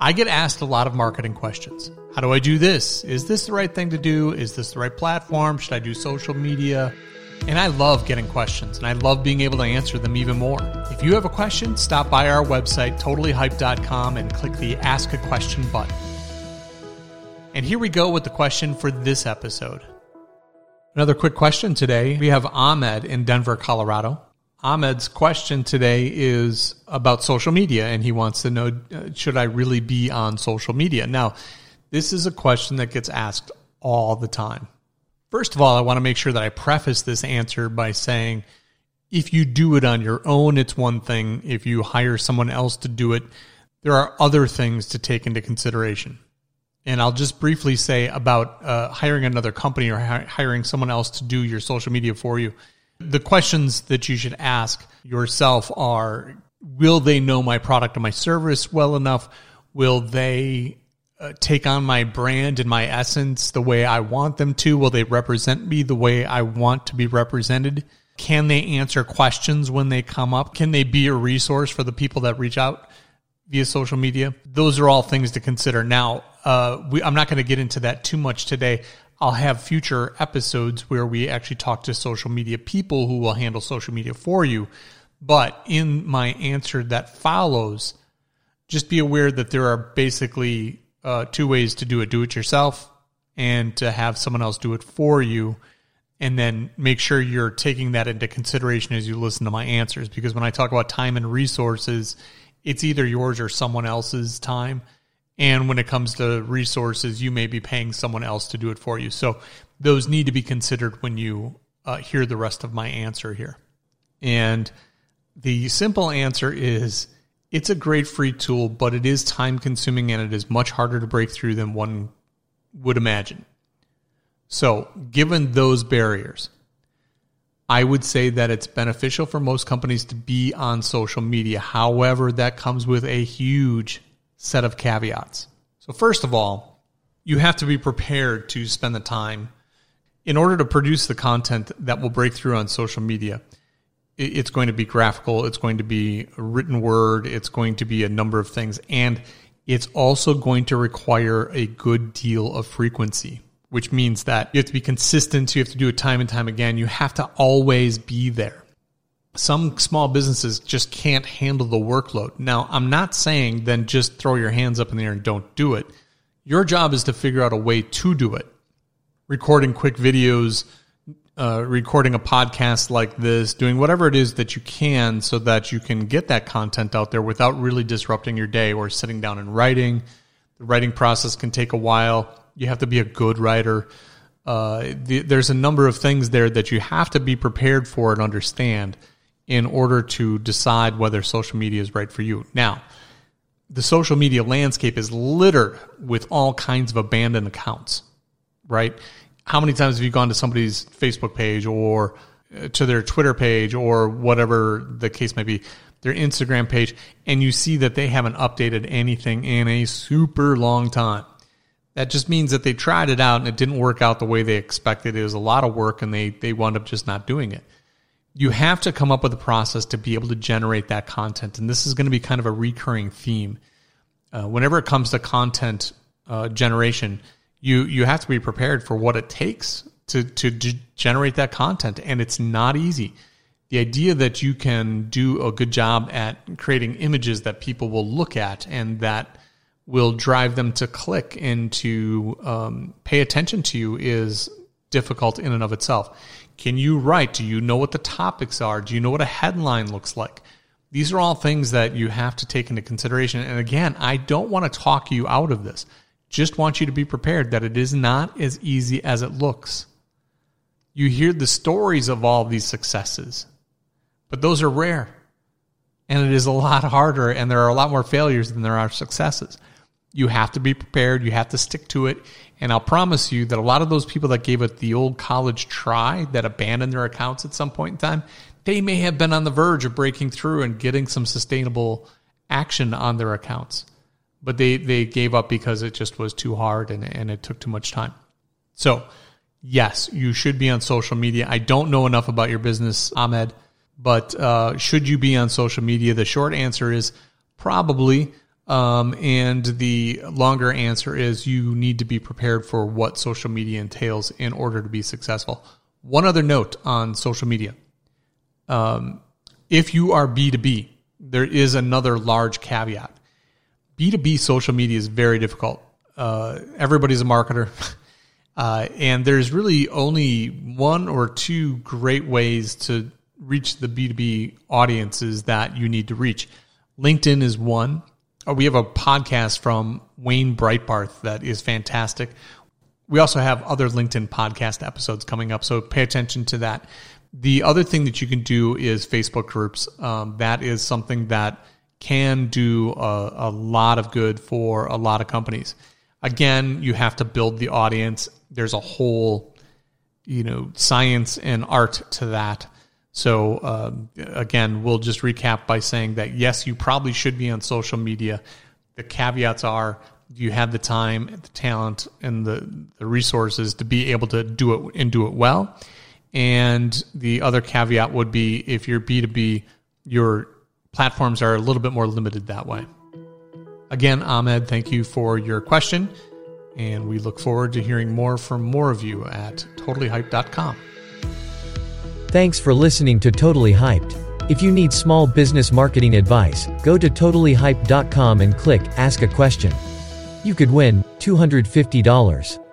I get asked a lot of marketing questions. How do I do this? Is this the right thing to do? Is this the right platform? Should I do social media? And I love getting questions and I love being able to answer them even more. If you have a question, stop by our website, totallyhyped.com, and click the Ask a Question button. And here we go with the question for this episode. Another quick question today. We have Ahmed in Denver, Colorado. Ahmed's question today is about social media, and he wants to know uh, should I really be on social media? Now, this is a question that gets asked all the time. First of all, I want to make sure that I preface this answer by saying if you do it on your own, it's one thing. If you hire someone else to do it, there are other things to take into consideration. And I'll just briefly say about uh, hiring another company or hi- hiring someone else to do your social media for you the questions that you should ask yourself are Will they know my product or my service well enough? Will they uh, take on my brand and my essence the way I want them to? Will they represent me the way I want to be represented? Can they answer questions when they come up? Can they be a resource for the people that reach out via social media? Those are all things to consider. Now, uh, we, I'm not going to get into that too much today. I'll have future episodes where we actually talk to social media people who will handle social media for you. But in my answer that follows, just be aware that there are basically uh, two ways to do it do it yourself and to have someone else do it for you. And then make sure you're taking that into consideration as you listen to my answers. Because when I talk about time and resources, it's either yours or someone else's time. And when it comes to resources, you may be paying someone else to do it for you. So those need to be considered when you uh, hear the rest of my answer here. And the simple answer is it's a great free tool, but it is time consuming and it is much harder to break through than one would imagine. So, given those barriers, I would say that it's beneficial for most companies to be on social media. However, that comes with a huge set of caveats. So, first of all, you have to be prepared to spend the time in order to produce the content that will break through on social media. It's going to be graphical, it's going to be written word, it's going to be a number of things, and it's also going to require a good deal of frequency, which means that you have to be consistent, you have to do it time and time again, you have to always be there some small businesses just can't handle the workload. Now, I'm not saying then just throw your hands up in the air and don't do it. Your job is to figure out a way to do it. Recording quick videos, uh, recording a podcast like this, doing whatever it is that you can so that you can get that content out there without really disrupting your day or sitting down and writing. The writing process can take a while. You have to be a good writer. Uh, the, there's a number of things there that you have to be prepared for and understand in order to decide whether social media is right for you. Now, the social media landscape is littered with all kinds of abandoned accounts, right? How many times have you gone to somebody's Facebook page or uh, to their Twitter page or whatever the case may be, their Instagram page, and you see that they haven't updated anything in a super long time? That just means that they tried it out and it didn't work out the way they expected. It was a lot of work and they, they wound up just not doing it you have to come up with a process to be able to generate that content. And this is going to be kind of a recurring theme. Uh, whenever it comes to content uh, generation, you you have to be prepared for what it takes to to generate that content, and it's not easy. The idea that you can do a good job at creating images that people will look at and that will drive them to click and to um, pay attention to you is difficult in and of itself. Can you write? Do you know what the topics are? Do you know what a headline looks like? These are all things that you have to take into consideration. And again, I don't want to talk you out of this. Just want you to be prepared that it is not as easy as it looks. You hear the stories of all these successes, but those are rare. And it is a lot harder, and there are a lot more failures than there are successes. You have to be prepared. You have to stick to it. And I'll promise you that a lot of those people that gave it the old college try, that abandoned their accounts at some point in time, they may have been on the verge of breaking through and getting some sustainable action on their accounts. But they, they gave up because it just was too hard and, and it took too much time. So, yes, you should be on social media. I don't know enough about your business, Ahmed, but uh, should you be on social media? The short answer is probably Um, and the longer answer is you need to be prepared for what social media entails in order to be successful. One other note on social media. Um, if you are B2B, there is another large caveat. B2B social media is very difficult. Uh, everybody's a marketer. Uh, and there's really only one or two great ways to reach the B2B audiences that you need to reach. LinkedIn is one. Uh, we have a podcast from Wayne Breitbarth that is fantastic. We also have other LinkedIn podcast episodes coming up, so pay attention to that. The other thing that you can do is Facebook groups. Um, that is something that can do a, a lot of good for a lot of companies. Again, you have to build the audience. There's a whole, you know, science and art to that. So uh, again, we'll just recap by saying that yes, you probably should be on social media. The caveats are you have the time, the talent, and the, the resources to be able to do it and do it well. And the other caveat would be if you're B2B, your platforms are a little bit more limited that way. Again, Ahmed, thank you for your question. And we look forward to hearing more from more of you at totallyhyped.com. Thanks for listening to Totally Hyped. If you need small business marketing advice, go to totallyhyped.com and click Ask a Question. You could win $250.